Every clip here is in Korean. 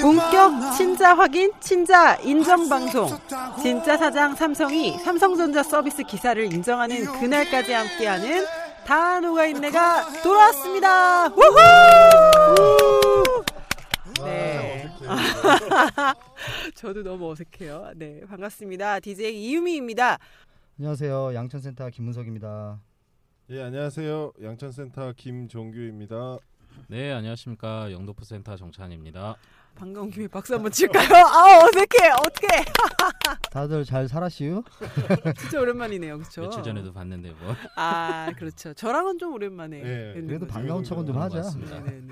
본격 난 친자 확인 친자 인정 방송 진짜 사장 삼성이 삼성전자 서비스 기사를 인정하는 그날까지 함께하는 다 녹아 있네가 돌아왔습니다. 우후! 네. 저도 너무 어색해요. 네, 반갑습니다. DJ 이유미입니다. 안녕하세요. 양천센터 김문석입니다. 예 안녕하세요 양천센터 김종규입니다. 네, 안녕하십니까. 영도프 센터 정찬입니다. 반가운 김에 박수 한번 칠까요? 아 어색해, 어떡해. 다들 잘 살았시우? 진짜 오랜만이네요, 그렇죠? 며칠 전에도 봤는데 뭐. 아 그렇죠. 저랑은 좀 오랜만에. 네, 그래도 거죠. 반가운 척은 좀 그런 하자. 것 같습니다. 네네네.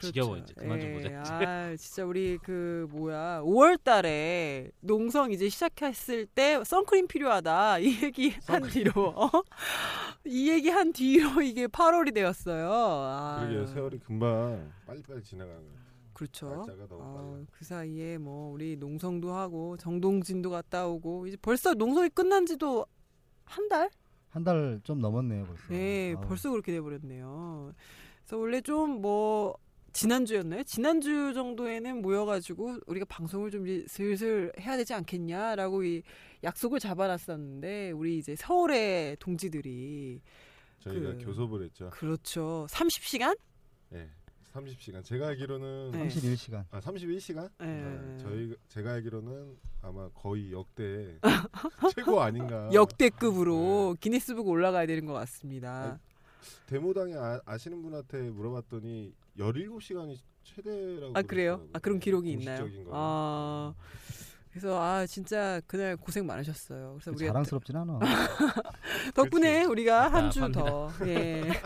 지겨워, 이제. 그만 좀 예, 보자, 아 진짜 우리 그 뭐야 5월달에 농성 이제 시작했을 때 선크림 필요하다 이 얘기 한 뒤로 어? 이 얘기 한 뒤로 이게 8월이 되었어요. 아, 그러게요 세월이 금방 빨리빨리 지나가는 거예요. 그렇죠. 어. 그 사이에 뭐 우리 농성도 하고 정동진도 갔다 오고 이제 벌써 농성이 끝난 지도 한 달? 한 달 좀 넘었네요, 벌써. 네, 아우. 벌써 그렇게 돼 버렸네요. 그래서 원래 좀 뭐 지난주였나요? 지난주 정도에는 모여가지고 우리가 방송을 좀 이제 슬슬 해야 되지 않겠냐라고 이 약속을 잡아놨었는데 우리 이제 서울의 동지들이 저희가 그- 교섭을 했죠. 그렇죠. 30시간? 예. 30시간 제가 알기로는 네. 31시간. 아 31시간? 네. 저희 제가 알기로는 아마 거의 역대 최고 아닌가. 역대급으로 기네스북 올라가야 되는 것 같습니다. 데모당에 아, 시는 분한테 물어봤더니 17시간이 최대라고. 아 그래요? 그러더라고요. 아 그런 기록이 있나요? 아 그래서 아 진짜 그날 고생 많으셨어요. 그래서 우리 자랑스럽진 않아. 덕분에 그렇지. 우리가 한주 답답합니다. 더 예.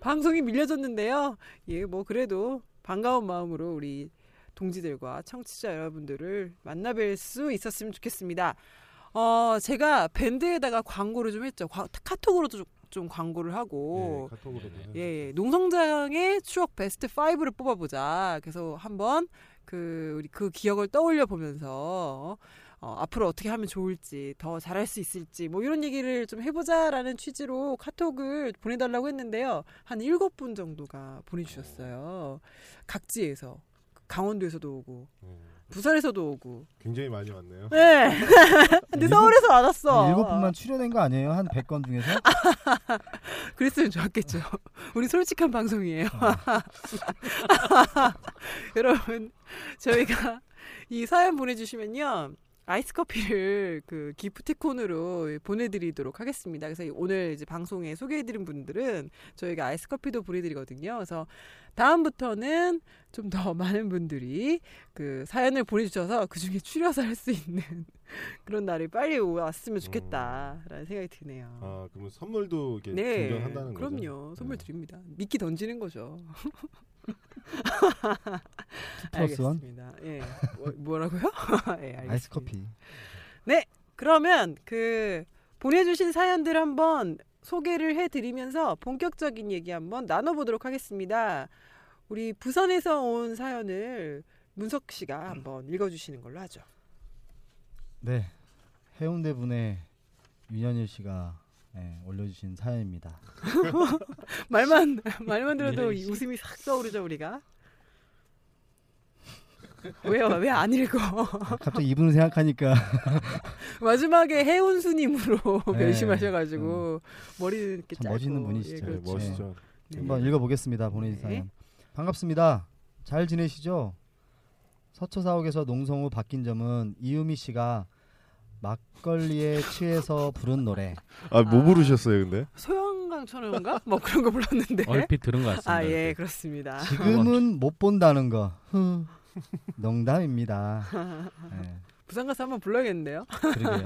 방송이 밀려졌는데요. 예, 뭐 그래도 반가운 마음으로 우리 동지들과 청취자 여러분들을 만나뵐 수 있었으면 좋겠습니다. 어, 제가 밴드에다가 광고를 좀 했죠. 과- 카톡으로도 좀, 좀 광고를 하고 예, 카톡으로도. 예, 예. 농성장의 추억 베스트 5를 뽑아보자. 그래서 한번 그 우리 그 기억을 떠올려 보면서 어, 앞으로 어떻게 하면 좋을지 더 잘할 수 있을지 뭐 이런 얘기를 좀 해보자라는 취지로 카톡을 보내달라고 했는데요. 한 일곱 분 정도가 보내주셨어요. 각지에서 강원도에서도 오고 예. 부산에서도 오고. 굉장히 많이 왔네요. 네. 근데 일곱- 서울에서 왔었어. 일곱 분만 출연한 거 아니에요? 한 100건 중에서? 그랬으면 좋았겠죠. 우리 솔직한 방송이에요. 여러분, 저희가 이 사연 보내주시면요. 아이스 커피를 그 기프티콘으로 보내드리도록 하겠습니다. 그래서 오늘 이제 방송에 소개해드린 분들은 저희가 아이스 커피도 보내드리거든요. 그래서 다음부터는 좀 더 많은 분들이 그 사연을 보내주셔서 그 중에 추려서 할 수 있는 그런 날이 빨리 왔으면 좋겠다라는 생각이 드네요. 아 그러면 선물도 이렇게 네, 증정한다는 거죠? 그럼요. 선물 네. 드립니다. 미끼 던지는 거죠. 플러스 원? 알겠습니다. 예. 뭐, 뭐라고요? 예, 알겠습니다. 아이스 커피. 그러면 그 보내주신 사연들 한번 소개를 해드리면서 본격적인 얘기 한번 나눠보도록 하겠습니다. 우리 부산에서 온 사연을 문석 씨가 한번 읽어주시는 걸로 하죠. 네. 해운대 분의 윤현일 씨가 예, 올려주신 사연입니다. 말만 말만 들어도 예, 씨. 웃음이 싹 떠오르죠 우리가. 왜요? 왜 안 읽어? 갑자기 이분을 생각하니까 마지막에 해운수님으로 네, 결심하셔가지고 머리는 이렇게 참 짧고 멋있는 분이시죠. 예, 네, 그렇죠. 멋있죠. 네. 한번 읽어보겠습니다. 보내주신 네. 사연. 반갑습니다. 잘 지내시죠? 서초 사옥에서 농성 후 바뀐 점은 이유미 씨가 막걸리에 취해서 부른 노래. 아 뭐 아. 부르셨어요 근데? 소영강 천원가? 뭐 그런 거 불렀는데. 얼핏 들은 것 같습니다. 아, 예, 이렇게. 그렇습니다. 지금은 못 본다는 거. 흐, 농담입니다. 예, 부산 가서 한번 불러야겠는데요?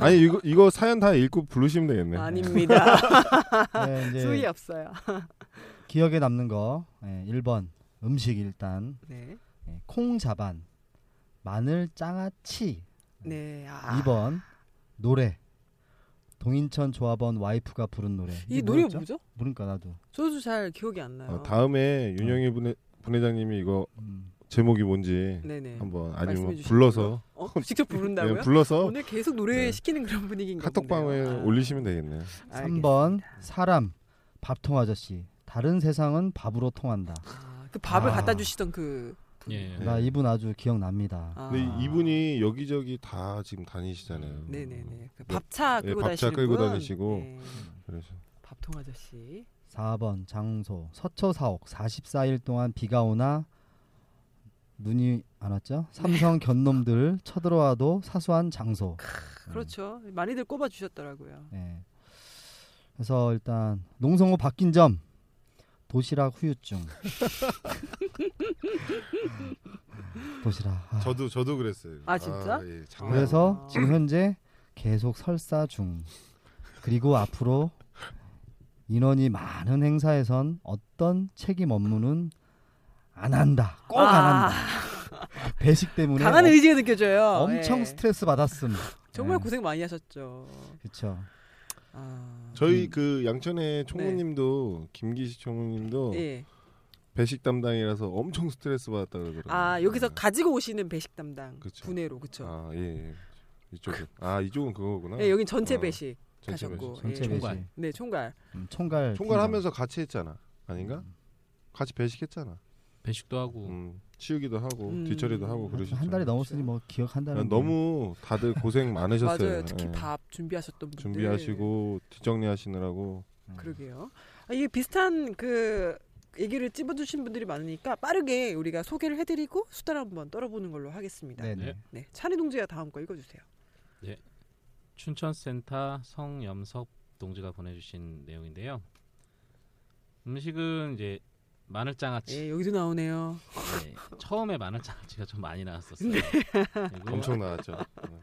아니 이거 이거 사연 다 읽고 부르시면 되겠네. 아닙니다. 네, 수위 없어요. 기억에 남는 거 예, 1번 음식 일단 네. 예, 콩자반 마늘 장아찌 네. 아. 2번 노래 동인천 조합원 와이프가 부른 노래 이 노래가 뭐였죠? 뭐죠? 모르니까 나도 저도 잘 기억이 안 나요. 어, 다음에 윤영희 분회, 분회장님이 이거 음. 제목이 뭔지 네네. 한번 아니면. 불러서 어? 직접 부른다고요? 네, 불러서 오늘 계속 노래 네. 시키는 그런 분위기인가 카톡방에. 아, 올리시면 되겠네요. 3번 사람 밥통 아저씨 다른 세상은 밥으로 통한다 아, 그 밥을 아. 갖다 주시던 그. 그- 예. 나 이분 아주 기억납니다 아. 근데 이분이 여기저기 다 지금 다니시잖아요. 네네네. 그 밥차 예, 끌고 밥차 다니시는 끌고 분. 다니시고. 네. 그래서 밥통 아저씨. 4번 장소 서초 사옥 44일 동안 비가 오나 눈이 안 왔죠 삼성 견놈들 쳐들어와도 사소한 장소 그렇죠. 많이들 꼽아 주셨더라고요. 예. 그래서 일단 농성호 바뀐 점 도시락 후유증. 도시락. 아. 저도 저도 그랬어요. 아, 진짜? 예, 장난 그래서 아. 지금 현재 계속 설사 중. 그리고 앞으로 인원이 많은 행사에선 어떤 책임 업무는 안 한다. 꼭안 아. 한다. 배식 때문에 강한 어- 의지가 느껴져요. 엄청 예. 스트레스 받았음. 정말 예. 고생 많이 하셨죠. 그렇죠. 아. 저희 음. 그 양천의 총무님도 김기식 총무님도 예. 배식 담당이라서 엄청 스트레스 받았다 그러더라고요. 아 여기서 네. 가지고 오시는 배식 담당 그쵸. 분해로 그쵸. 아 예. 예. 이쪽은 아 이쪽은 그거구나. 예, 여긴 전체 어, 배식 전체 하셨고. 배식. 전체 예. 배식. 총괄. 네 총괄. 음, 총괄. 총괄 하면서 같이 했잖아. 아닌가? 음. 같이 배식했잖아. 배식도 하고 음, 치우기도 하고 음. 뒷처리도 하고 그러셨죠. 한 달이 넘었으니 뭐 기억한다는. 게. 너무 다들 고생 많으셨어요. 맞아요. 특히 예. 밥 준비하셨던 분들. 준비하시고 뒷정리하시느라고 음. 그러게요. 아, 이게 비슷한 그 얘기를 찝어주신 분들이 많으니까 빠르게 우리가 소개를 해드리고 수다를 한번 떨어보는 걸로 하겠습니다. 네. 네네. 네. 찬희 동지가 다음 거 읽어주세요. 춘천센터 성염석 동지가 보내주신 내용인데요. 음식은 이제 마늘장아찌. 예, 여기도 나오네요. 네, 처음에 마늘장아찌가 좀 많이 나왔었어요. 네. 엄청 나왔죠. 네.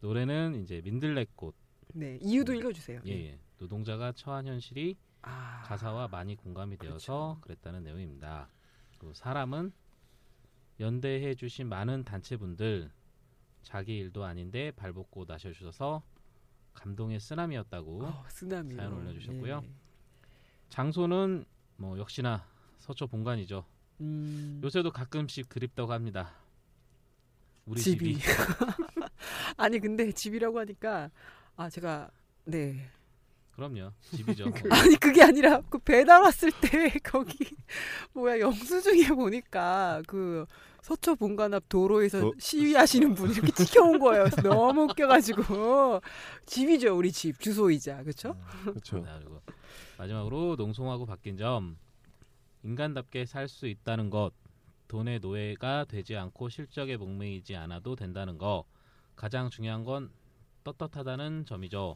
노래는 이제 민들레꽃. 네, 이유도 읽어주세요. 예, 예. 노동자가 처한 현실이 아, 가사와 많이 공감이 되어서 그렇죠. 그랬다는 내용입니다. 그 사람은 연대해 주신 많은 단체분들 자기 일도 아닌데 발벗고 나셔주셔서 감동의 쓰나미였다고 어, 쓰나미요. 사연 올려주셨고요. 예. 장소는 뭐 역시나 서초 본관이죠. 음, 요새도 가끔씩 그립다고 합니다. 우리 집이. 집이, 아니 근데 집이라고 하니까 아 제가 네 그럼요 집이죠. 아니 그게 아니라 그 배달 왔을 때 거기 뭐야 영수증에 보니까 그 서초 본관 앞 도로에서 어? 시위하시는 분이 이렇게 찍혀온 거예요. 너무 웃겨가지고 집이죠 우리 집 주소이자 그렇죠? 그렇죠. 네, 그리고 마지막으로 농성하고 바뀐 점 인간답게 살 수 있다는 것 돈의 노예가 되지 않고 실적에 목매이지 않아도 된다는 거 가장 중요한 건 떳떳하다는 점이죠.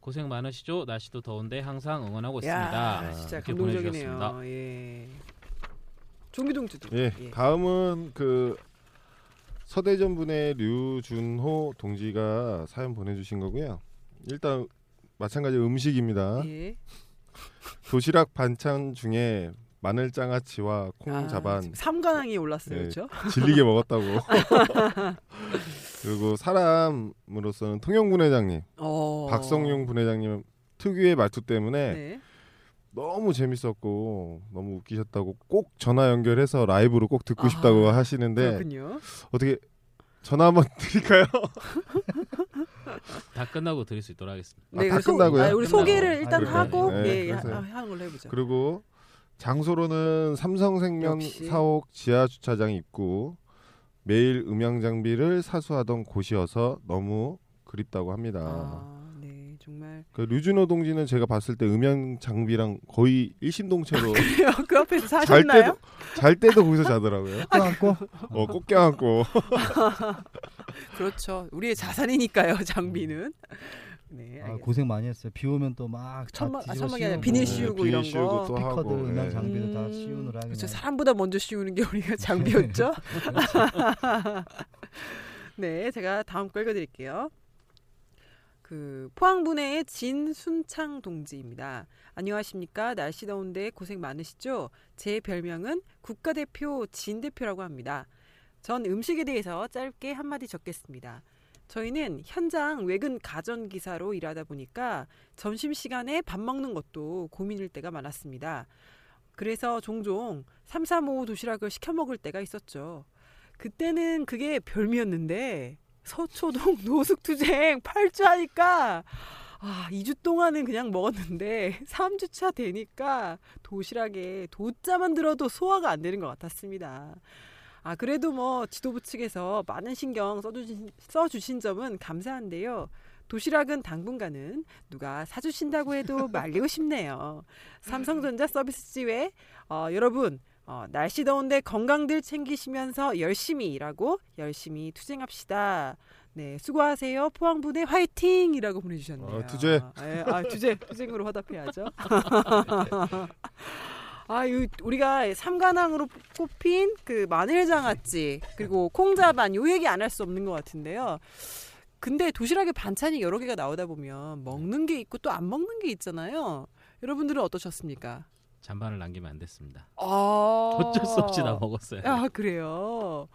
고생 많으시죠? 날씨도 더운데 항상 응원하고 있습니다. 야 진짜 이렇게 감동적이네요. 보내주셨습니다. 예. 조미동주도 예, 다음은 그 서대전 분의 류준호 동지가 사연 보내주신 거고요. 일단 마찬가지 음식입니다. 예. 도시락 반찬 중에 마늘 장아찌와 콩자반 아, 삼관왕이 올랐어요, 예. 그렇죠? 질리게 먹었다고. 그리고 사람으로서는 통영 분회장님, 어. 박성용 분회장님 특유의 말투 때문에 네. 너무 재밌었고 너무 웃기셨다고 꼭 전화 연결해서 라이브로 꼭 듣고 싶다고 아, 하시는데 그렇군요. 어떻게 전화 한번 드릴까요? 다 끝나고 드릴 수 있도록 하겠습니다. 아, 다 그래서 끝나고요? 아, 우리 끝나고. 소개를 아, 일단 그래요? 하고 네, 예, 그래서요. 하, 하는 걸로 해보죠. 그리고 장소로는 삼성생명 역시. 사옥 지하 주차장 입구 매일 음향 장비를 사수하던 곳이어서 너무 그립다고 합니다. 아, 네, 정말 그 류준호 동지는 제가 봤을 때 음향 장비랑 거의 일심동체로 그 앞에서 잘 사셨나요? 때도 잘 때도 거기서 자더라고요. 껴안고 어, 꼭 껴안고. 그렇죠. 우리의 자산이니까요. 장비는. 네. 아. 고생 많이 했어요. 비 오면 또막 천막- 아, 천막이 아니라 씌우고, 비닐 네, 씌우고 비닐 이런 씌우고 거. 또 스피커들 하고, 음향 예. 장비도 다 음, 씌우느라 그렇죠. 그냥. 사람보다 먼저 씌우는 게 우리가 장비였죠. 네, 제가 다음 거 읽어드릴게요. 그 포항 분해의 진순창 동지입니다. 안녕하십니까? 날씨 더운데 고생 많으시죠? 제 별명은 국가대표 진 대표라고 합니다. 전 음식에 대해서 짧게 한마디 적겠습니다. 저희는 현장 외근 가전 기사로 일하다 보니까 점심 시간에 밥 먹는 것도 고민일 때가 많았습니다. 그래서 종종 335 도시락을 시켜 먹을 때가 있었죠. 그때는 그게 별미였는데 서초동 노숙투쟁 8주 하니까 아, 2주 동안은 그냥 먹었는데 3주차 되니까 도시락에 도자만 들어도 소화가 안 되는 것 같았습니다. 아, 그래도 뭐 지도부 측에서 많은 신경 써주신, 써주신 점은 감사한데요. 도시락은 당분간은 누가 사주신다고 해도 말리고 싶네요. 삼성전자 서비스지 외 어, 여러분 어, 날씨 더운데 건강들 챙기시면서 열심히 일하고 열심히 투쟁합시다. 네, 수고하세요. 포항분의 화이팅이라고 보내주셨네요. 어, 투쟁. 예, 아, 투쟁, 투쟁으로 화답해야죠. 아, 이 우리가 삼관왕으로 꼽힌 그 마늘장아찌 그리고 콩자반 요 얘기 안 할 수 없는 것 같은데요. 근데 도시락에 반찬이 여러 개가 나오다 보면 먹는 게 있고 또 안 먹는 게 있잖아요. 여러분들은 어떠셨습니까? 잔반을 남기면 안 됐습니다. 아, 어쩔 수 없이 다 먹었어요. 아 그래요.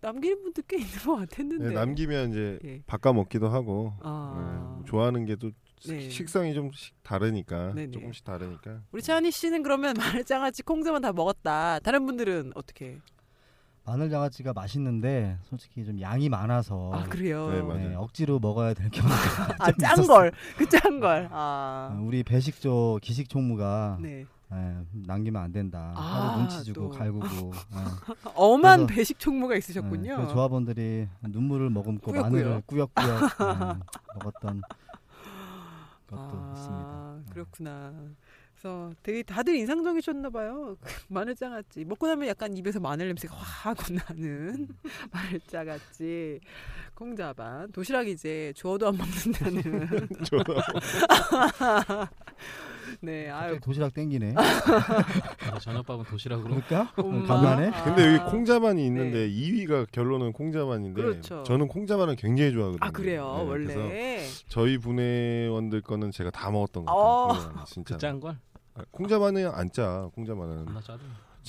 남기는 분들 꽤 있는 것 같았는데. 네, 남기면 이제 예. 바꿔 먹기도 하고 아. 네, 좋아하는 게 또 네. 식성이 좀 시- 다르니까 네네. 조금씩 다르니까 우리 차은희 씨는 그러면 마늘 장아찌 콩자반 다 먹었다. 다른 분들은 어떻게? 마늘 장아찌가 맛있는데 솔직히 좀 양이 많아서 아 그래요. 네, 맞아요. 네, 억지로 먹어야 될 경우가 아, 좀짠 있었어요. 걸. 그짠 걸. 아. 어, 우리 배식조 기식 총무가 네. 예, 남기면 안 된다. 아, 하루 눈치 주고 또. 갈구고. 예. 엄한 그래서- 배식 총무가 예, 있으셨군요. 그 조합원들이 눈물을 머금고 꾸역꾸역. 마늘을 꾸역꾸역 예, 먹었던 것도 아, 있습니다. 그렇구나. 그래서 되게 다들 인상적이셨나 봐요. 마늘장아찌 먹고 나면 약간 입에서 마늘 냄새가 확 나는 마늘장아찌 콩자반 도시락 이제 주워도 안 먹는다는. 네, 아유. 도시락 땡기네. 저녁밥은 도시락으로? 엄마. 간만에? 아. 근데 여기 콩자반이 있는데 2위가 결론은 콩자반인데 그렇죠. 저는 콩자반을 굉장히 좋아하거든요. 아 그래요 네, 그래서 원래. 저희 분회원들 거는 제가 다 먹었던 것 어. 같아요. 콩자반, 진짜. 그짠 걸? 아, 콩자반은 안 짜. 콩자반은 겁나 짜도.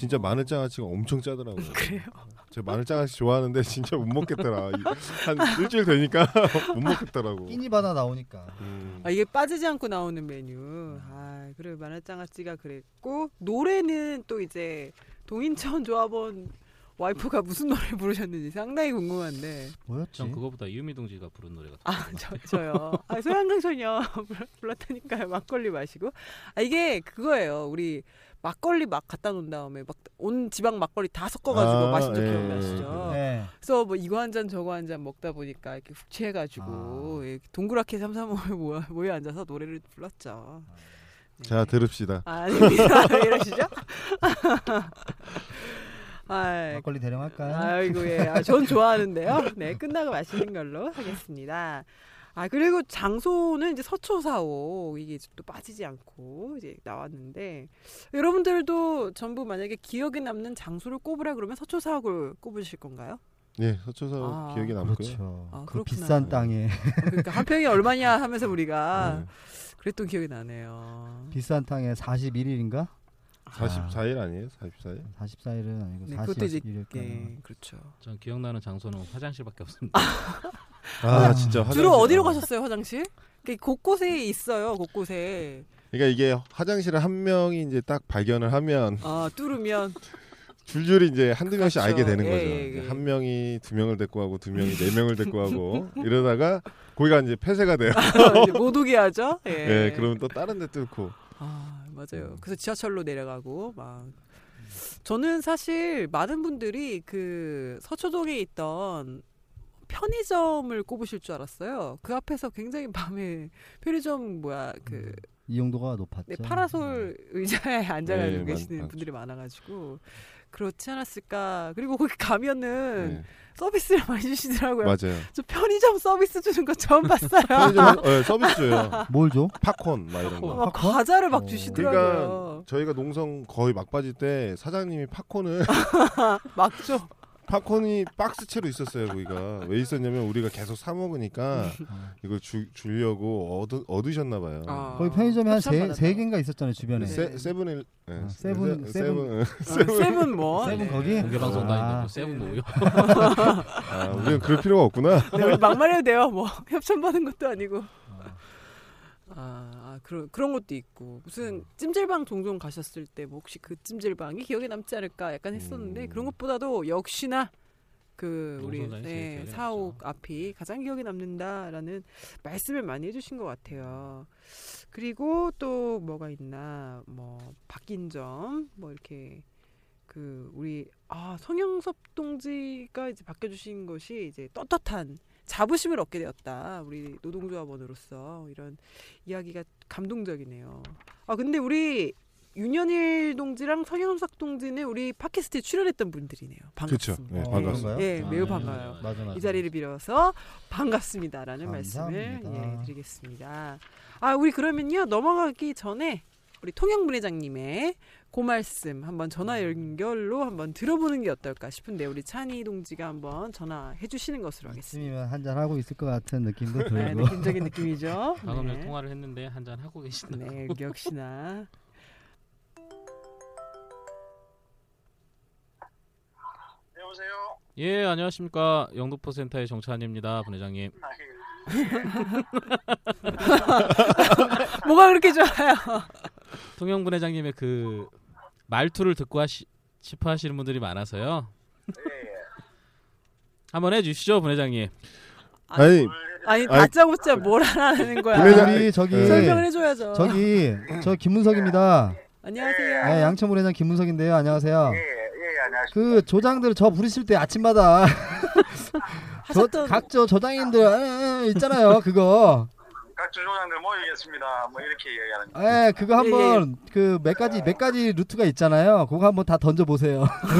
진짜 마늘 장아찌가 엄청 짜더라고요. 그래요. 제가 마늘 장아찌 좋아하는데 진짜 못 먹겠더라. 이- 한 일주일 되니까 못 먹겠더라고. 끼니 바다 나오니까. 음. 아 이게 빠지지 않고 나오는 메뉴. 아 그래 마늘 장아찌가 그랬고 노래는 또 이제 동인천 조합원 와이프가 무슨 노래 부르셨는지 상당히 궁금한데. 뭐였지? 전 그거보다 이유미 동지가 부른 노래가 더 아, 저, 저요. 아, 소양강 소녀 불- 불렀다니까요. 막걸리 마시고. 아, 이게 그거예요. 우리 막걸리 막 갖다 놓은 다음에 막 온 지방 막걸리 다 섞어가지고 아, 마신 적 예, 기억나시죠? 네. 그래서 뭐 이거 한 잔 저거 한 잔 먹다 보니까 이렇게 훅 취해가지고 아. 예, 동그랗게 삼삼오에 모여, 모여 앉아서 노래를 불렀죠. 네. 자 들읍시다. 아, 아닙니다. 왜 이러시죠? 아, 막걸리 대령할까요? 아이고 예, 아, 전 좋아하는데요. 네, 끝나고 마시는 걸로 하겠습니다. 아 그리고 장소는 이제 서초사오 이게 또 빠지지 않고 이제 나왔는데 여러분들도 전부 만약에 기억에 남는 장소를 꼽으라 그러면 서초사옥을 꼽으실 건가요? 네, 서초사 아. 기억에 남고요. 그렇죠. 아, 그. 비싼 땅에 그러니까 한 평이 얼마냐 하면서 우리가 네. 그랬던 기억이 나네요. 비싼 땅에 41일인가? 44일 아니에요? 44일? 44일은 아니고 네, 그것도 이제 41일 예, 그렇죠. 전 기억나는 장소는 화장실밖에 없습니다. 아, 진짜 화장실. 주로 어디로 가셨어요 화장실? 그 곳곳에 있어요 곳곳에. 그러니까 이게 화장실을 한 명이 이제 딱 발견을 하면 아 뚫으면 줄줄이 이제 한두 명씩 그렇죠. 알게 되는 예, 거죠. 예, 예. 한 명이 두 명을 데리고 가고 두 명이 네 명을 데리고 가고 이러다가 거기가 이제 폐쇄가 돼요. 이제 못 오게 하죠. 예. 예, 그러면 또 다른 데 뚫고. 아 맞아요. 그래서 지하철로 내려가고 막 저는 사실 많은 분들이 그 서초동에 있던 편의점을 꼽으실 줄 알았어요. 그 앞에서 굉장히 밤에 편의점 뭐야 그 이용도가 높았죠. 네, 파라솔 의자에 앉아가지고 네, 계시는 많- 분들이 많아가지고 그렇지 않았을까. 그리고 거기 가면은 네. 서비스를 많이 주시더라고요. 맞아요. 저 편의점 서비스 주는 거 처음 봤어요. 편의점 네, 서비스 줘요. 뭘 줘? 팝콘 막 이런 거. 막 과자를 막 어. 주시더라고요. 그러니까 저희가 농성 거의 막바지 때 사장님이 팝콘을 막 줘. 팝콘이 박스채로 있었어요. 거기가 왜 있었냐면 우리가 계속 사 먹으니까 이걸 주, 주려고 얻으, 얻으셨나 봐요. 아. 거기 편의점에 한세 협찬받았다. 세 개인가 있었잖아요 주변에. 네. 세, 세븐일 네. 아, 세븐- 세- 세븐- 세븐 아, 세븐 뭐. 세븐 네. 거기? 공개 방송 아. 세븐 뭐요? 아, 우리는 그럴 필요가 없구나. 네, 막말해도 돼요. 뭐 협찬 받은 것도 아니고. 아, 아 그런 그런 것도 있고 무슨 찜질방 종종 가셨을 때 뭐 혹시 그 찜질방이 기억에 남지 않을까 약간 했었는데 음. 그런 것보다도 역시나 그 우리 제일 네, 사옥. 앞이 가장 기억에 남는다라는 말씀을 많이 해주신 것 같아요. 그리고 또 뭐가 있나 뭐 바뀐 점 뭐 이렇게 그 우리 아 성영섭 동지가 이제 바뀌어주신 것이 이제 떳떳한 자부심을 얻게 되었다. 우리 노동조합원으로서 이런 이야기가 감동적이네요. 아 근데 우리 윤현일 동지랑 성현석 동지는 우리 팟캐스트에 출연했던 분들이네요. 그렇죠. 반갑습니다. 네, 어, 반갑습니다. 예, 아, 매우 네, 반가워요. 네, 맞아 맞아. 이 자리를 빌어서 반갑습니다라는 감사합니다. 말씀을 예, 드리겠습니다. 아 우리 그러면요 넘어가기 전에 우리 통영 분회장님의 그 말씀 한번 전화 연결로 한번 들어보는 게 어떨까 싶은데 우리 찬희 동지가 한번 전화해 주시는 것으로 하겠습니다. 한잔 하고 있을 것 같은 느낌도 네, 들고. 느낌적인 느낌이죠. 방금 네. 통화를 했는데 한잔 하고 계시네. 네, 역시나. 여보세요. 예, 안녕하십니까. 영도포 센터의 정찬입니다, 분회장님. 아, 예. 뭐가 그렇게 좋아요? 통영 분회장님의 그 말투를 듣고 하시, 싶어 하시는 분들이 많아서요. 예, 예. 한번 해주시죠, 분회장님. 아니 아니 아니, 다짜고짜 뭘 하라는 거야? 우리 저기 네. 설명을 해줘야죠. 저기 저 김문석입니다. 안녕하세요. 네, 양천 분회장 김문석인데요. 안녕하세요. 예, 예. 그 조장들 저 부르실 때 아침마다 저, 하셨던 각저 조장님들 아, 있잖아요. 그거. 각 주조장들 모이겠습니다. 뭐 이렇게 얘기하는 거. 예, 그거 예, 한번 그몇 가지 몇 가지 루트가 있잖아요. 그거 한번 다 던져 보세요. 각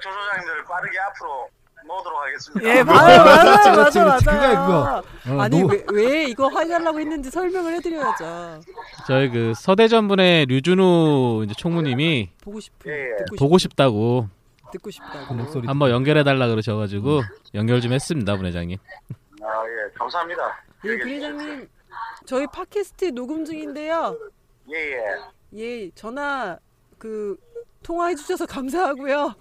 주조장님들 빠르게 앞으로 모으도록 하겠습니다. 예, 맞아요, 맞아요, 그렇지, 맞아요, 그렇지, 맞아요. 그렇지. 그거야, 그거. 어, 아니 노- 왜, 왜 이거 하려고 했는지 설명을 해드려야죠. 저희 그 서대전 분의 류준우 이제 총무님이 보고 싶은, 예, 예. 보고 싶다고 싶, 듣고 싶다고. 그 목소리. 한번 연결해 달라 그러셔가지고 연결 좀 했습니다, 분회장님. 아, 예, 감사합니다. 예, 부회장님, 저희 팟캐스트 녹음 중인데요. 예, 예. 예, 전화 그 통화해 주셔서 감사하고요.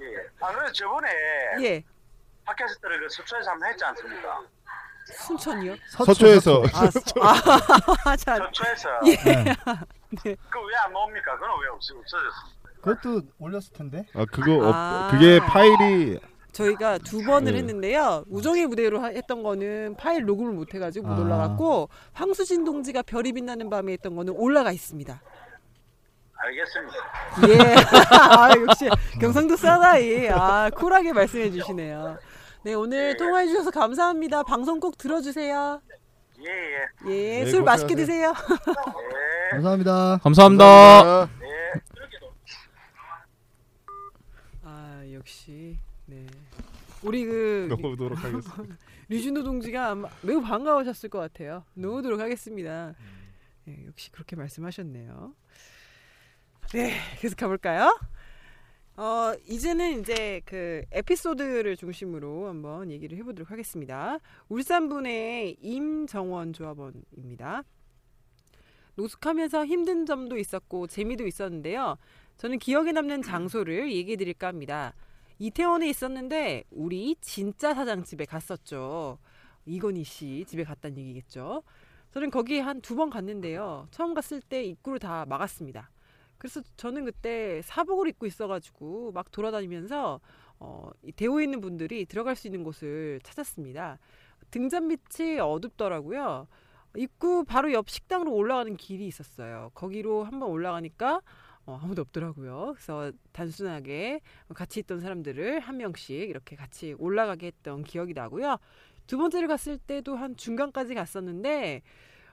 예. 아, 그래 저번에 예, 팟캐스트를 그 수초에서 한번 했지 않습니까? 순천이요. 서초에서 아, 서- 아, 자, 서초에서. 예. 네. 그거 왜안 나옵니까? 그건 왜 없, 없어졌습니까? 그것도 올렸을 텐데. 아 그거 없, 아. 그게 파일이 저희가 두 번을 네. 했는데요. 우정의 무대로 하- 했던 거는 파일 녹음을 못 해가지고 못 아. 올라갔고 황수진 동지가 별이 빛나는 밤에 했던 거는 올라가 있습니다. 알겠습니다. 예. 아, 역시 경상도 사나이. 아, 쿨하게 말씀해 주시네요. 네, 오늘 통화해 주셔서 감사합니다. 방송 꼭 들어주세요. 예, 예. 예, 네, 술 맛있게 고생하세요. 드세요. 예. 감사합니다. 감사합니다. 예. 아, 역시. 네. 우리 그 넣어보도록 하겠습니다. 류준호 동지가 매우 반가우셨을 것 같아요. 넣어도록 하겠습니다. 예, 역시 그렇게 말씀하셨네요. 네, 계속 가볼까요? 어, 이제는 이제 그 에피소드를 중심으로 한번 얘기를 해보도록 하겠습니다. 울산분의 임정원 조합원입니다. 노숙하면서 힘든 점도 있었고 재미도 있었는데요. 저는 기억에 남는 장소를 얘기해 드릴까 합니다. 이태원에 있었는데 우리 진짜 사장 집에 갔었죠. 이건희 씨 집에 갔다는 얘기겠죠. 저는 거기 한 두 번 갔는데요. 처음 갔을 때 입구를 다 막았습니다. 그래서 저는 그때 사복을 입고 있어가지고 막 돌아다니면서 어, 이 되어 있는 분들이 들어갈 수 있는 곳을 찾았습니다. 등잔빛이 어둡더라고요. 입구 바로 옆 식당으로 올라가는 길이 있었어요. 거기로 한번 올라가니까 어, 아무도 없더라고요. 그래서 단순하게 같이 있던 사람들을 한 명씩 이렇게 같이 올라가게 했던 기억이 나고요. 두 번째를 갔을 때도 한 중간까지 갔었는데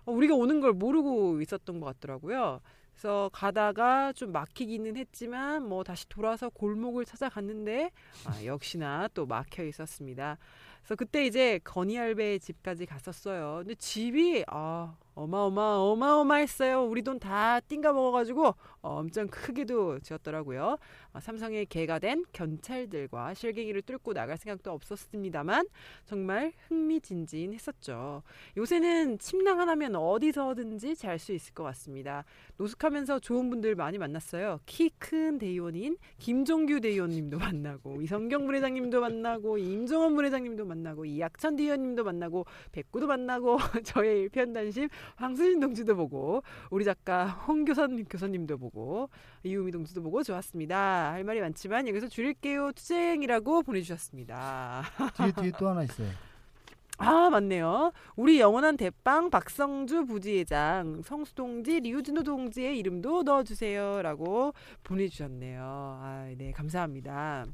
어, 우리가 오는 걸 모르고 있었던 것 같더라고요. 그래서 가다가 좀 막히기는 했지만 뭐 다시 돌아서 골목을 찾아갔는데 아, 역시나 또 막혀 있었습니다. 그래서 그때 이제 건이할배 집까지 갔었어요. 근데 집이 아 어마어마 어마어마했어요. 우리 돈 다 띵가 먹어가지고 엄청 크게도 지었더라고요. 아, 삼성의 개가 된 견찰들과 실갱이를 뚫고 나갈 생각도 없었습니다만 정말 흥미진진했었죠. 요새는 침낭 하나면 어디서든지 잘 수 있을 것 같습니다. 노숙하면서 좋은 분들 많이 만났어요. 키 큰 대의원인 김종규 대의원님도 만나고 이성경 부회장님도 만나고 임종원 부회장님도 만나고 이학천 대의원님도 만나고 백구도 만나고 저의 일편단심 황수진 동지도 보고 우리 작가 홍교선 교수님도 보고 이유미 동지도 보고 좋았습니다. 할 말이 많지만 여기서 줄일게요. 투쟁이라고 보내주셨습니다. 뒤에 뒤에 또 하나 있어요. 아 맞네요. 우리 영원한 대빵 박성주 부지회장 성수 동지 류진호 동지의 이름도 넣어주세요라고 보내주셨네요. 아네 감사합니다.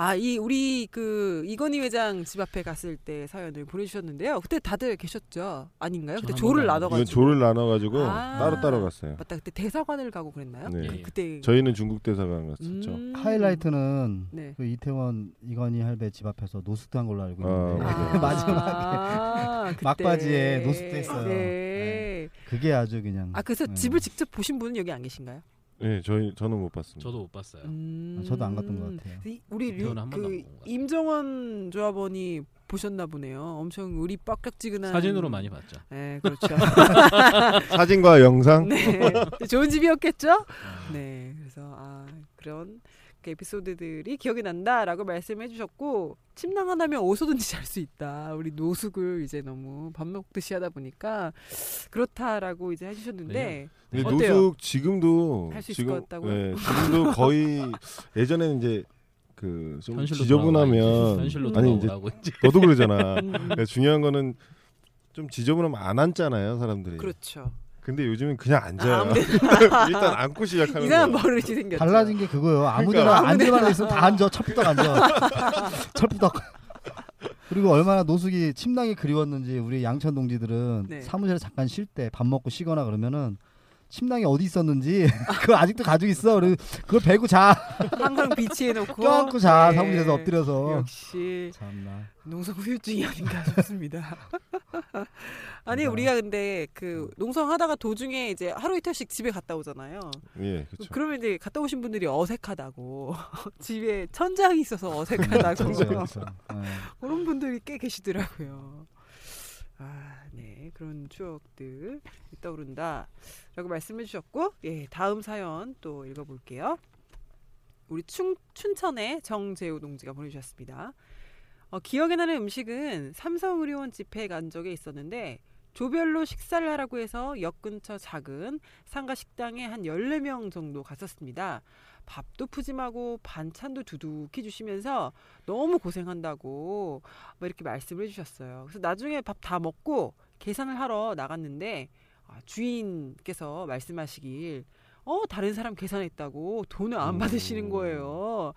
아, 이 우리 그 이건희 회장 집 앞에 갔을 때 사연을 보내주셨는데요. 그때 다들 계셨죠? 아닌가요? 그때 조를 나눠가지고 조를 나눠가지고 아. 따로 따로 갔어요. 맞다. 그때 대사관을 가고 그랬나요? 네. 예. 그때 저희는 중국 대사관 갔었죠. 음. 하이라이트는 네. 그 이태원 이건희 할배 집 앞에서 노숙한 걸로 알고 아, 있는데 맞아요. 마지막에 막바지에 노숙됐어요. 네. 네. 그게 아주 그냥 아 그래서 네. 집을 직접 보신 분은 여기 안 계신가요? 네, 저희 저는 못 봤습니다. 저도 못 봤어요. 음. 저도 안 갔던 것 같아요. 이- 우리 류, 그. 임정원 조합원이 보셨나 보네요. 엄청 의리 빡빡지근한 사진으로 많이 봤죠. 네, 그렇죠. 사진과 영상 네, 좋은 집이었겠죠. 네, 그래서 아 그런 그 에피소드들이 기억이 난다라고 말씀해 주셨고 침낭 하나면 어디서든지 잘 수 있다. 우리 노숙을 이제 너무 밥 먹듯이 하다 보니까 그렇다라고 이제 해주셨는데 어때요? 노숙 지금도 할 수 있을 지금 것 같다고요? 네, 지금도 거의 예전에는 이제 그좀 현실로 지저분하면 현실로 아니 이제 너도 그러잖아. 음, 그러니까 중요한 거는 좀 지저분하면 안 앉잖아요, 사람들이. 그렇죠. 근데 요즘은 그냥 앉아요. 일단 앉고 시작하는 이상한. 버릇이 생겼죠. 달라진 게 그거예요. 아무데나 그러니까. 앉을 만한 데 있으면 다 앉아. 철부덕 앉아. 철부덕. 그리고 얼마나 노숙이 침낭이 그리웠는지 우리 양천 동지들은 네. 사무실에 잠깐 쉴 때 밥 먹고 쉬거나 그러면은 침낭이 어디 있었는지 그거 아직도 가지고 있어. 그리고 그걸 베고 자. 항상 비치해 놓고 껴안고 자. 네. 사무실에서 엎드려서. 역시 참나. 농성 후유증이 아닌가 싶습니다. 아니 맞아. 우리가 근데 그 농성 하다가 도중에 이제 하루 이틀씩 집에 갔다 오잖아요. 예, 그렇죠. 그러면 이제 갔다 오신 분들이 어색하다고 집에 천장이 있어서 어색하다고 네. 그런 분들이 꽤 계시더라고요. 아, 네. 그런 추억들 떠오른다라고 말씀해 주셨고 예, 다음 사연 또 읽어 볼게요. 우리 춘, 춘천의 정재우 동지가 보내주셨습니다. 어, 기억에 나는 음식은 삼성의료원 집회에 간 적에 있었는데 조별로 식사를 하라고 해서 역 근처 작은 상가 식당에 한 14명 정도 갔었습니다. 밥도 푸짐하고 반찬도 두둑히 주시면서 너무 고생한다고 뭐 이렇게 말씀을 해주셨어요. 그래서 나중에 밥 다 먹고 계산을 하러 나갔는데 아, 주인께서 말씀하시길 어 다른 사람 계산했다고 돈을 안 음. 받으시는 거예요.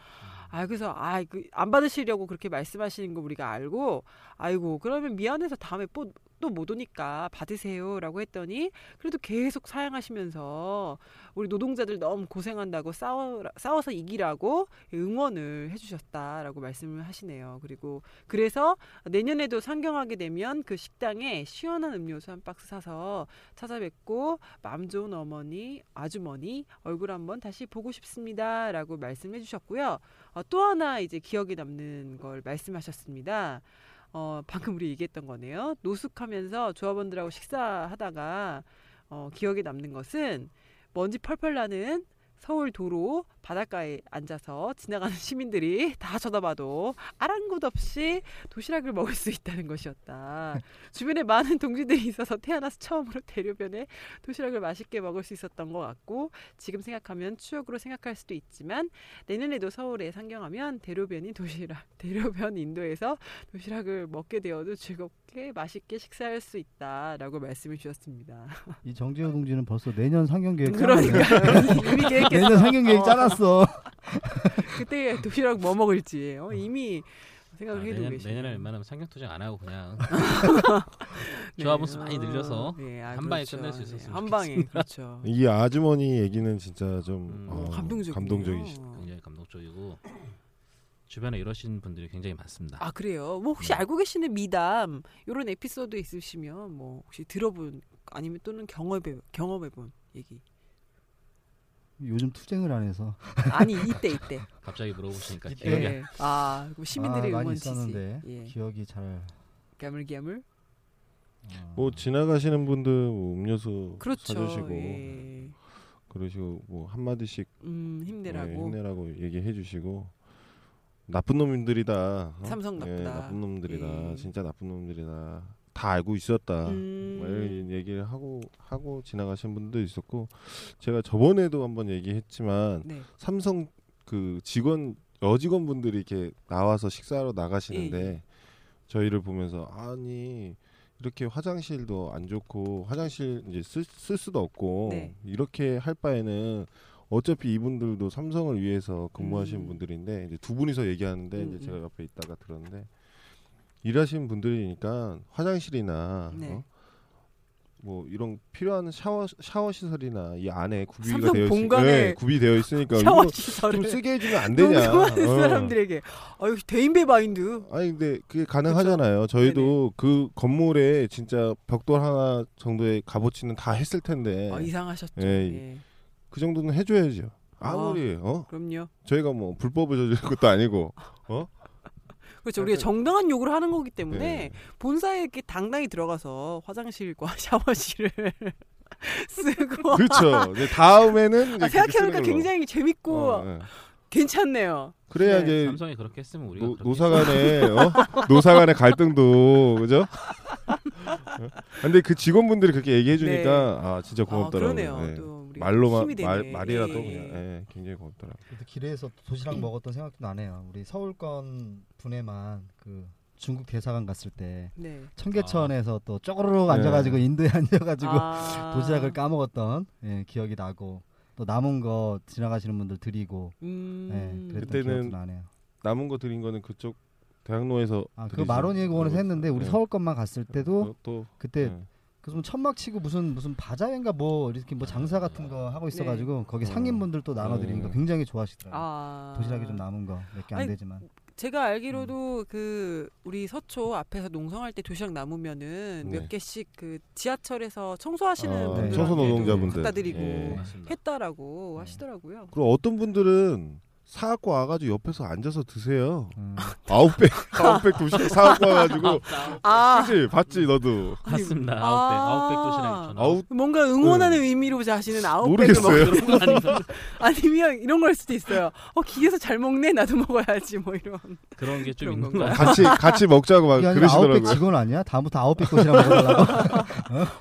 아 그래서 아안 받으시려고 그렇게 말씀하시는 거 우리가 알고 아이고 그러면 미안해서 다음에 또 못 오니까 받으세요라고 했더니 그래도 계속 사양하시면서 우리 노동자들 너무 고생한다고 싸워 싸워서 이기라고 응원을 해주셨다라고 말씀을 하시네요. 그리고 그래서 내년에도 상경하게 되면 그 식당에 시원한 음료수 한 박스 사서 찾아뵙고 마음 좋은 어머니 아주머니 얼굴 한번 다시 보고 싶습니다라고 말씀해 주셨고요. 어, 또 하나 이제 기억에 남는 걸 말씀하셨습니다. 어, 방금 우리 얘기했던 거네요. 노숙하면서 조합원들하고 식사하다가 어, 기억에 남는 것은 먼지 펄펄 나는 서울 도로 바닷가에 앉아서 지나가는 시민들이 다 쳐다봐도 아랑곳 없이 도시락을 먹을 수 있다는 것이었다. 주변에 많은 동지들이 있어서 태어나서 처음으로 대로변에 도시락을 맛있게 먹을 수 있었던 것 같고 지금 생각하면 추억으로 생각할 수도 있지만 내년에도 서울에 상경하면 대로변이 도시락, 대로변 인도에서 도시락을 먹게 되어도 즐겁 게 맛있게 식사할 수 있다라고 말씀해 주셨습니다. 이 정재호 동지는 벌써 내년 상경 계획 그러니까. 이미 계획했어. 내년 상경 계획 어. 짜놨어. 그때 도시락 뭐 먹을지 어, 이미 아, 생각을 해두고 내년, 계시네요. 내년에 웬만하면 상경 투쟁 안 하고 그냥 조합원 수 많이 늘려서 네, 아, 한 방에 그렇죠. 끝낼 수 있었으면 네, 한 방에. 그렇죠. 이 아주머니 얘기는 진짜 좀 음. 어, 감동적이네요. 감동적이시. 굉장히 감동적이고 주변에 이러신 분들이 굉장히 많습니다. 아 그래요. 뭐 혹시 네. 알고 계시는 미담 이런 에피소드 있으시면 뭐 혹시 들어본 아니면 또는 경험해 경험해본 얘기. 요즘 투쟁을 안 해서 아니 이때 이때. 갑자기 물어보시니까 이때 기억이 예. 아 그럼 시민들의 아, 많이 응원 지지. 예. 기억이 잘 야물야물. 어, 뭐 지나가시는 분들 뭐 음료수 그렇죠. 사주시고 예. 그러시고 뭐 한마디씩 음 힘내라고. 네, 힘내라고 얘기해 주시고 나쁜 놈들이다. 어? 삼성 예, 나쁘다. 나쁜 놈들이다. 예. 진짜 나쁜 놈들이다. 다 알고 있었다. 음. 뭐 이런 얘기를 하고 하고 지나가신 분도 있었고 제가 저번에도 한번 얘기했지만 네. 삼성 그 직원 여직원 분들이 이렇게 나와서 식사하러 나가시는데 예, 저희를 보면서 아니 이렇게 화장실도 안 좋고 화장실 이제 쓸, 쓸 수도 없고 네. 이렇게 할 바에는 어차피 이분들도 삼성을 위해서 근무하시는 음. 분들인데 이제 두 분이서 얘기하는데 음, 이제 제가 음. 옆에 있다가 들었는데 일하시는 분들이니까 화장실이나 네. 어? 뭐 이런 필요한 샤워 샤워 시설이나 이 안에 구비가 삼성 되어 있, 본관에 네, 구비되어 있으니까 샤워 이거 시설을 좀 쓰게 해주면 안 되냐? 어. 사람들에게 아 여기 대인배 마인드. 아니 근데 그게 가능하잖아요. 저희도 그 건물에 진짜 벽돌 하나 정도의 값어치는 다 했을 텐데 아 이상하셨죠. 예. 예. 그 정도는 해줘야죠. 아무리 어 그럼요. 저희가 뭐 불법을 저지른 것도 아니고 어 그렇죠. 우리가 정당한 요구를 하는 거기 때문에 네. 본사에 이렇게 당당히 들어가서 화장실과 샤워실을 쓰고 그렇죠. 이제 다음에는 아, 생각해보니까. 굉장히 재밌고 어, 예. 괜찮네요. 그래야 네. 이제 삼성이 그렇게 했으면 우리가 노, 그렇게 노사간의 어? 노사간의 갈등도 그죠? 어? 근데 그 직원분들이 그렇게 얘기해 주니까 네. 아 진짜 아, 고맙더라고요. 그러네요. 예. 또 말로만. 말, 말이라도 예. 그냥 예, 굉장히 고맙더라고요. 길에서 도시락 먹었던 생각도 나네요. 우리 서울권 분에만 그 중국 대사관 갔을 때 네. 청계천에서 또 쪼그르륵 네. 앉아가지고 인도에 앉아가지고 아. 도시락을 까먹었던 예, 기억이 나고 또 남은 거 지나가시는 분들 드리고 음. 예, 그때는. 남은 거 드린 거는 그쪽 대학로에서 아, 그. 마로니에 공원에서 했는데 우리 네. 서울권만 갔을 때도 또, 또 그때 네. 그 무슨 천막 치고 무슨 무슨 바자회인가 뭐 이렇게 뭐 장사 같은 거 하고 있어가지고 거기 어. 상인분들 또 나눠드리니까 네. 굉장히 좋아하시더라고요. 아. 도시락이 좀 남은 거 몇 개 안 되지만 제가 알기로도 그 우리 서초 앞에서 농성할 때 도시락 남으면은 네. 몇 개씩 그 지하철에서 청소하시는 아, 분들한테도 청소 노동자분들. 갖다 드리고 예. 했다라고 네. 하시더라고요. 그리고 어떤 분들은 사갖고 와가지고 옆에서 앉아서 드세요. 음. 아웃백 아웃백 도시락 사갖고 와가지고 아, 그지 봤지 너도 맞습니다. 아. 아웃백 아웃백 도시락 아웃 뭔가 응원하는 의미로 자시는 아웃백을 네. 모르겠어요. 먹는 거 아니면 아니면 이런 걸 수도 있어요. 어 기계에서 잘 먹네 나도 먹어야지 뭐 이런. 그런 게 좀 있는 건가요? 거야. 같이 같이 먹자고 막 이게 아니라 아웃백 그러시더라고요. 직원 아니야? 다음부터 아웃백 도시락 먹으려고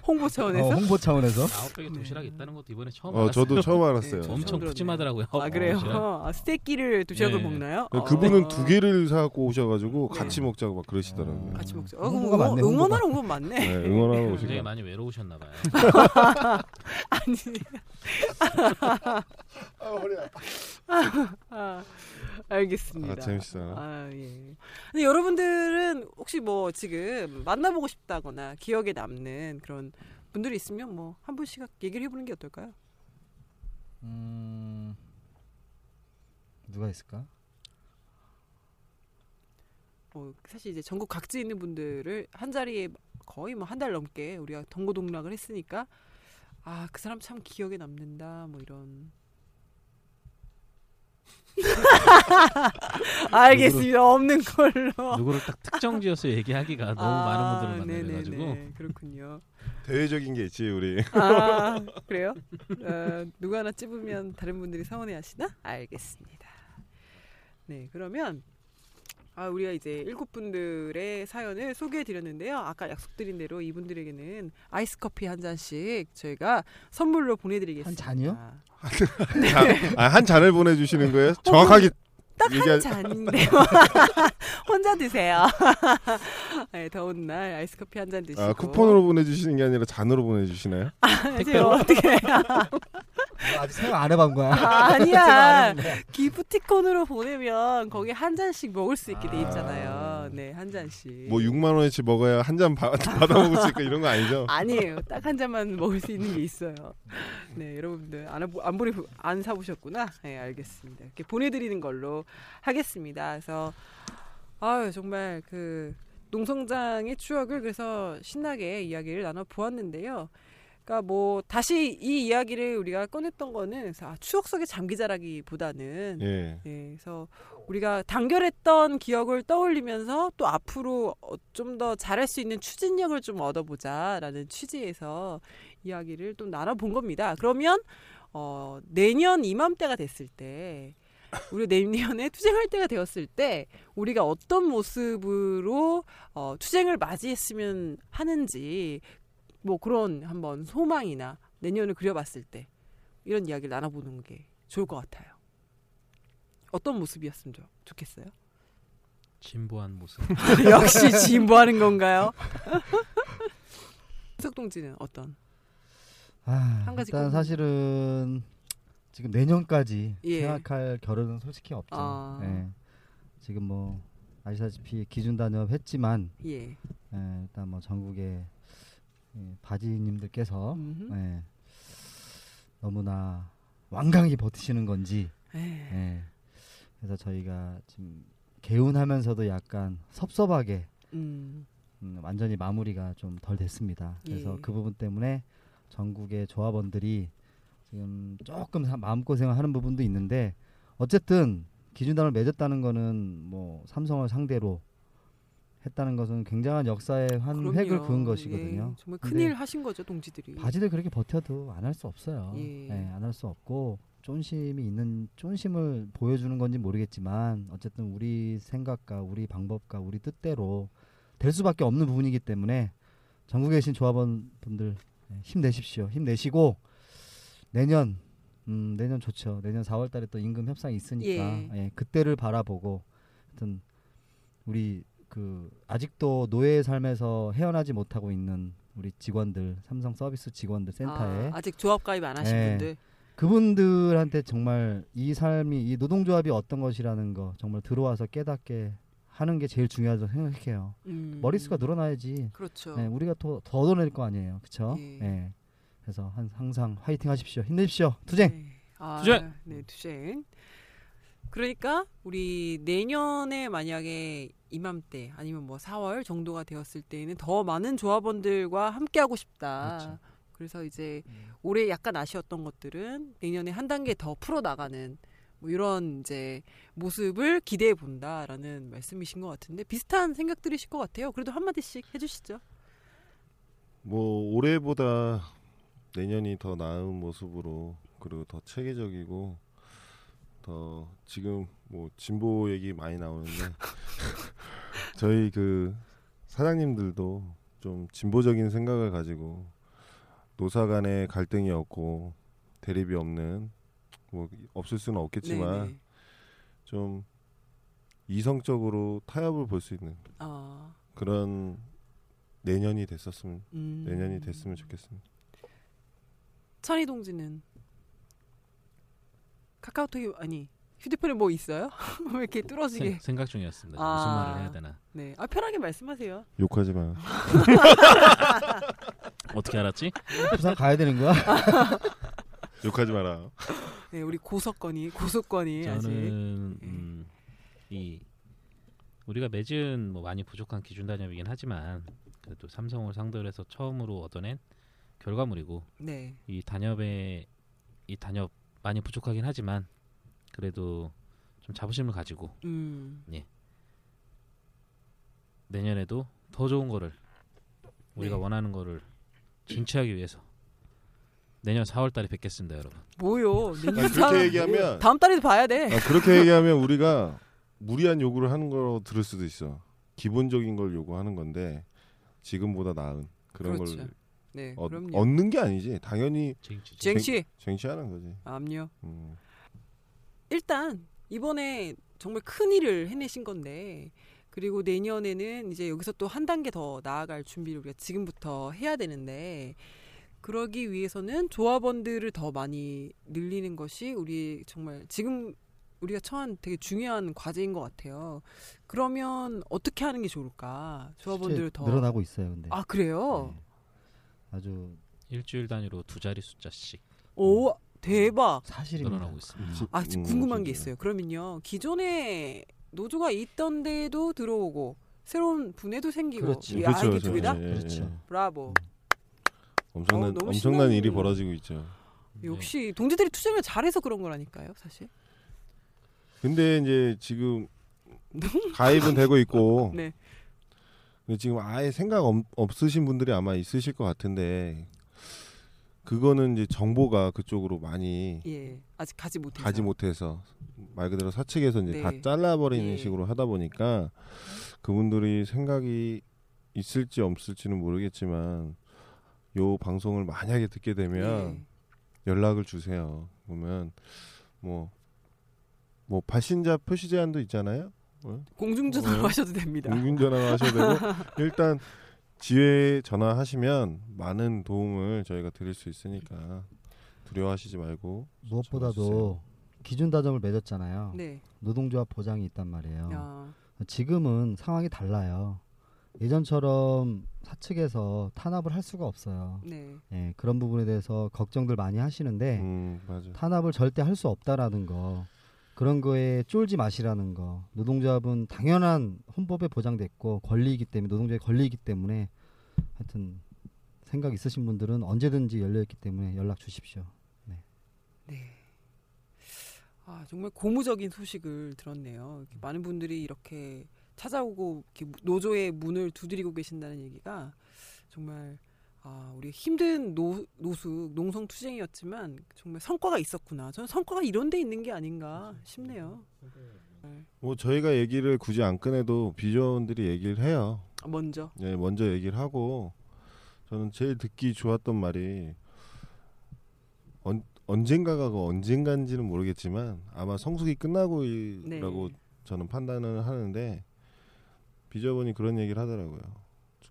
홍보 어, 차원에서. 홍보 차원에서 아웃백에 도시락 있다는 것도 이번에 처음 어 알았어요. 저도 처음 알았어요. 네, 엄청. 푸짐하더라고요. 아 그래요? 도시락. 아, 스테이 키를 도시락을 네. 먹나요? 그분은 어. 두 개를 사갖고 오셔가지고 네. 같이 먹자고 막 그러시더라고요. 같이 먹죠. 어, 그럼 응원, 홍보가. 응원하러 온 건 맞네. 네, 응원하러 굉장히 오시고. 많이 외로우셨나 봐요. 아니. 아, 알겠습니다. 아 재밌어요. 아, 예. 근데 여러분들은 혹시 뭐 지금 만나보고 싶다거나 기억에 남는 그런 분들이 있으면 뭐 한 분씩 얘기를 해보는 게 어떨까요? 음, 누가 있을까? 뭐 사실 이제 전국 각지에 있는 분들을 한 자리에 거의 뭐 한 달 넘게 우리가 동고동락을 했으니까 아 그 사람 참 기억에 남는다 뭐 이런. 알겠습니다. 없는 걸로. 누구를 딱 특정지어서 얘기하기가 너무 많은 분들을 만나가지고. 아. 그렇군요. 대외적인 게 있지 우리. 아 그래요? 어, 누구 하나 찝으면 다른 분들이 서운해하시나? 알겠습니다 네 그러면 아, 우리가 이제 일곱 분들의 사연을 소개해 드렸는데요. 아까 약속드린 대로 이분들에게는 아이스 커피 한 잔씩 저희가 선물로 보내드리겠습니다. 한 잔이요? 아, 한 잔을 보내주시는 거예요? 정확하게 딱한 얘기하- 잔인데요. 혼자 드세요. 네, 더운 날 아이스 커피 한 잔 드시고. 아, 쿠폰으로 보내주시는 게 아니라 잔으로 보내주시나요? 제가 어떻게 이거 아직 생각 안 해본 거야. 아, 거야. 기프티콘으로 보내면 거기 한 잔씩 먹을 수 있게 돼 있잖아요. 네, 한 잔씩. 뭐 6만 원어치 먹어야 한 잔 받아 먹을 수 있고 이런 거 아니죠? 아니에요. 딱 한 잔만 먹을 수 있는 게 있어요. 네, 여러분들 안, 보- 안 보내 안 사보셨구나. 네, 알겠습니다. 이렇게 보내드리는 걸로 하겠습니다. 그래서 아유 정말 그 농성장의 추억을 그래서 신나게 이야기를 나눠 보았는데요. 그러니까 뭐 다시 이 이야기를 우리가 꺼냈던 거는 아, 추억 속에 잠기자라기보다는 예. 네, 그래서 우리가 단결했던 기억을 떠올리면서 또 앞으로 어, 좀더 잘할 수 있는 추진력을 좀 얻어보자라는 취지에서 이야기를 좀 나눠본 겁니다. 그러면 어, 내년 이맘때가 됐을 때 우리 내년에 투쟁할 때가 되었을 때 우리가 어떤 모습으로 어, 투쟁을 맞이했으면 하는지 뭐 그런 한번 소망이나 내년을 그려봤을 때 이런 이야기를 나눠보는 게 좋을 것 같아요. 어떤 모습이었으면 좋, 좋겠어요? 진보한 모습. 역시 진보하는 건가요? 석동지는 어떤? 아, 한 가지 일단 사실은 지금 내년까지 예. 생각할 겨를은 솔직히 없죠. 아. 예. 지금 뭐 아시다시피 기준 단협 했지만 예. 예, 일단 뭐 전국의 예, 바지님들께서. 예, 너무나 완강히 버티시는 건지 예. 예. 그래서 저희가 지금 개운하면서도 약간 섭섭하게 음. 음, 완전히 마무리가 좀 덜 됐습니다. 그래서 예. 그 부분 때문에 전국의 조합원들이 지금 조금 사- 마음고생을 하는 부분도 있는데 어쨌든 기준단을 맺었다는 거는 뭐 삼성을 상대로 했다는 것은 굉장한 역사의 한. 획을 그은 것이거든요. 예, 정말 큰일 하신 거죠, 동지들이. 바지들 그렇게 버텨도 안 할 수 없어요. 예. 안할 수 없고 쫀심이 있는 쫀심을 보여주는 건지 모르겠지만 어쨌든 우리 생각과 우리 방법과 우리 뜻대로 될 수밖에 없는 부분이기 때문에 전국에 계신 조합원 분들 예, 힘내십시오. 힘내시고 내년 음, 내년 좋죠. 내년 4월달에 또 임금 협상이 있으니까 예. 예, 그때를 바라보고 하여튼 우리 그 아직도 노예의 삶에서 헤어나지 못하고 있는 우리 직원들 삼성 서비스 직원들 센터에 아, 직 조합 가입 안 하신 예. 분들. 그분들한테 정말 이 삶이 이 노동조합이 어떤 것이라는 거 정말 들어와서 깨닫게 하는 게 제일 중요하다고 생각해요. 음. 머릿수가 늘어나야지. 그렇죠. 네, 우리가 더, 더 얻어낼 거 아니에요. 그렇죠? 예. 네. 그래서 한, 항상 화이팅 하십시오. 힘내십시오. 투쟁. 네. 아, 투쟁! 네, 투쟁. 그러니까 우리 내년에 만약에 이맘때 아니면 뭐 4월 정도가 되었을 때에는 더 많은 조합원들과 함께 하고 싶다. 그렇죠. 그래서 이제 올해 약간 아쉬웠던 것들은 내년에 한 단계 더 풀어 나가는 뭐 이런 이제 모습을 기대해 본다라는 말씀이신 것 같은데 비슷한 생각들이실 것 같아요. 그래도 한 마디씩 해주시죠. 뭐 올해보다 내년이 더 나은 모습으로 그리고 더 체계적이고 더 지금 뭐 진보 얘기 많이 나오는데 저희 그 사장님들도 좀 진보적인 생각을 가지고 노사 간의 갈등이 없고 대립이 없는 뭐 없을 수는 없겠지만 네네. 좀 이성적으로 타협을 볼 수 있는 아, 그런 내년이 됐었으면 음. 내년이 됐으면 좋겠습니다. 찬희 동지는 카카오톡이 아니 휴대폰에 뭐 있어요? 왜 이렇게 뚫어지게? 생, 생각 중이었습니다. 아. 무슨 말을 해야 되나. 네, 아 편하게 말씀하세요. 욕하지 마. 어떻게 알았지? 부산 가야 되는 거야? 욕하지 마라. 네, 우리 고석건이 고속건이 아직 저는 음, 이 우리가 맺은 뭐 많이 부족한 기준 단협이긴 하지만 그래도 삼성을 상대로 해서 처음으로 얻어낸 결과물이고 네, 이 단협의 이 단협 많이 부족하긴 하지만 그래도 좀 자부심을 가지고 음, 내년에도 더 좋은 거를 우리가 네. 원하는 거를 쟁취하기 위해서 내년 4월 달에 뵙겠습니다, 여러분. 뭐요? 내년 그렇게 사- 얘기하면 다음 달에도 봐야 돼. 아, 그렇게 얘기하면 우리가 무리한 요구를 하는 거 들을 수도 있어. 기본적인 걸 요구하는 건데 지금보다 나은 그런 그렇죠. 걸 네, 얻, 그럼요. 얻는 게 아니지. 당연히 쟁취. 쟁취, 쟁취하는 거지. 암요. 음. 일단 이번에 정말 큰 일을 해내신 건데 그리고 내년에는 이제 여기서 또 한 단계 더 나아갈 준비를 우리가 지금부터 해야 되는데 그러기 위해서는 조합원들을 더 많이 늘리는 것이 우리 정말 지금 우리가 처한 되게 중요한 과제인 것 같아요. 그러면 어떻게 하는 게 좋을까? 조합원들 실제 더 늘어나고 있어요. 근데 아 그래요? 네. 아주 일주일 단위로 두 자리 숫자씩 오 대박. 사실입니다. 늘어나고 있습니다. 지- 아 지금 음, 궁금한 게. 있어요. 그러면요 기존에 노조가 있던 데도 들어오고 새로운 분해도 생기고 그렇죠. 이 그렇죠, 그렇죠. 두 개다 예, 예, 그렇죠. 예. 브라보. 엄청난 어, 엄청난 신나는- 일이 벌어지고 있죠. 역시 동지들이 투쟁을 잘해서 그런 거라니까요, 사실. 근데 이제 지금 가입은 되고 있고 네. 지금 아예 생각 없, 없으신 분들이 아마 있으실 것 같은데 그거는 이제 정보가 그쪽으로 많이 예. 아직 가지 못해서. 가지 못해서 말 그대로 사측에서 이제 네. 다 잘라버리는 예. 식으로 하다 보니까 그분들이 생각이 있을지 없을지는 모르겠지만 요 방송을 만약에 듣게 되면 예. 연락을 주세요. 보면 뭐 뭐 발신자 표시 제한도 있잖아요. 공중전화로 어. 하셔도 됩니다. 공중전화 하셔도 되고 일단 지회 전화하시면 많은 도움을 저희가 드릴 수 있으니까 두려워하시지 말고 무엇보다도 기준 다점을 맺었잖아요. 네. 노동조합 보장이 있단 말이에요. 야. 지금은 상황이 달라요. 예전처럼 사측에서 탄압을 할 수가 없어요. 네. 예, 그런 부분에 대해서 걱정들 많이 하시는데 음 맞아. 탄압을 절대 할 수 없다라는 거 그런 거에 쫄지 마시라는 거 노동조합은 당연한 헌법에 보장됐고 권리이기 때문에 노동자의 권리이기 때문에 하여튼 생각 있으신 분들은 언제든지 열려 있기 때문에 연락 주십시오. 네. 아, 정말 고무적인 소식을 들었네요. 이렇게 많은 분들이 이렇게 찾아오고 이렇게 노조의 문을 두드리고 계신다는 얘기가 정말 아, 우리 힘든 노, 노숙, 농성 투쟁이었지만 정말 성과가 있었구나. 저는 성과가 이런 데 있는 게 아닌가 싶네요. 뭐 저희가 얘기를 굳이 안 꺼내도 비조합원들이 얘기를 해요. 아, 먼저. 예, 먼저 얘기를 하고 저는 제일 듣기 좋았던 말이 언, 언젠가가 그 언젠가인지는 모르겠지만 아마 성숙이 끝나고라고 네. 저는 판단을 하는데 비저분이 그런 얘기를 하더라고요.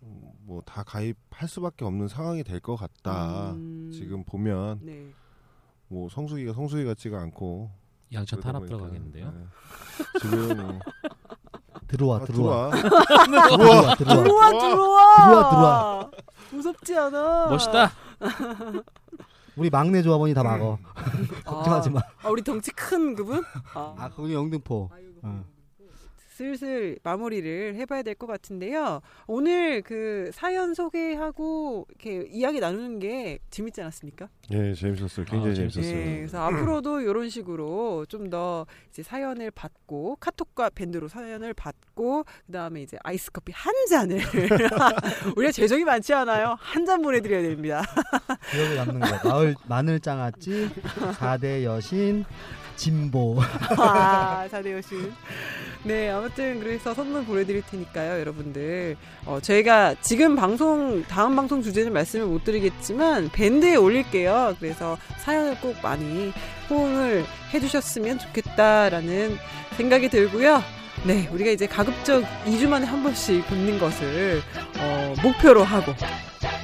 뭐 다 가입할 수밖에 없는 상황이 될 것 같다. 음, 지금 보면 네. 뭐 성숙이가 성숙이 같지가 않고 양천 탄압 들어가겠는데요. 네. 지금 뭐 들어와 아, 들어와 들어와. 들어와 들어와 들어와 들어와 들어와. 무섭지 않아. 멋있다. 우리 막내 조합원이 다 막어 아, 걱정하지 마. 아, 우리 덩치 큰 그분? 아. 아 거기 영등포. 어. 슬슬 마무리를 해봐야 될 것 같은데요. 오늘 그 사연 소개하고 이렇게 이야기 나누는 게 재밌지 않았습니까? 예, 재밌었어요. 굉장히 아, 재밌었어요. 네, 그래서 앞으로도 이런 식으로 좀 더 이제 사연을 받고 카톡과 밴드로 사연을 받고 그 다음에 이제 아이스 커피 한 잔을 우리가 재정이 많지 않아요. 한 잔 보내드려야 됩니다. 기억에 남는 거. 마을 마늘 장아찌, 4대 여신, 진보. 아, 사대여신. 네, 아무튼 그래서 선물 보내드릴 테니까요, 여러분들. 어, 저희가 지금 방송, 다음 방송 주제는 말씀을 못 드리겠지만, 밴드에 올릴게요. 그래서 사연을 꼭 많이 호응을 해주셨으면 좋겠다라는 생각이 들고요. 네, 우리가 이제 가급적 2주 만에 한 번씩 뵙는 것을, 어, 목표로 하고,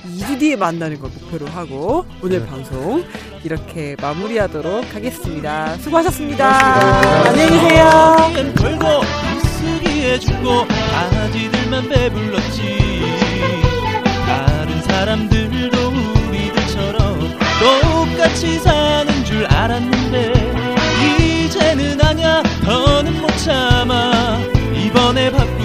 2주 뒤에 만나는 걸 목표로 하고, 오늘 방송 이렇게 마무리하도록 하겠습니다. 수고하셨습니다. 안녕히 계세요. 걸고 쓰기에 죽고 아지들만 배불렀지 다른 사람들도 우리들처럼 똑같이 사는 줄 알았는데 이제는 아냐 더는 못 참아 이번에 바꾸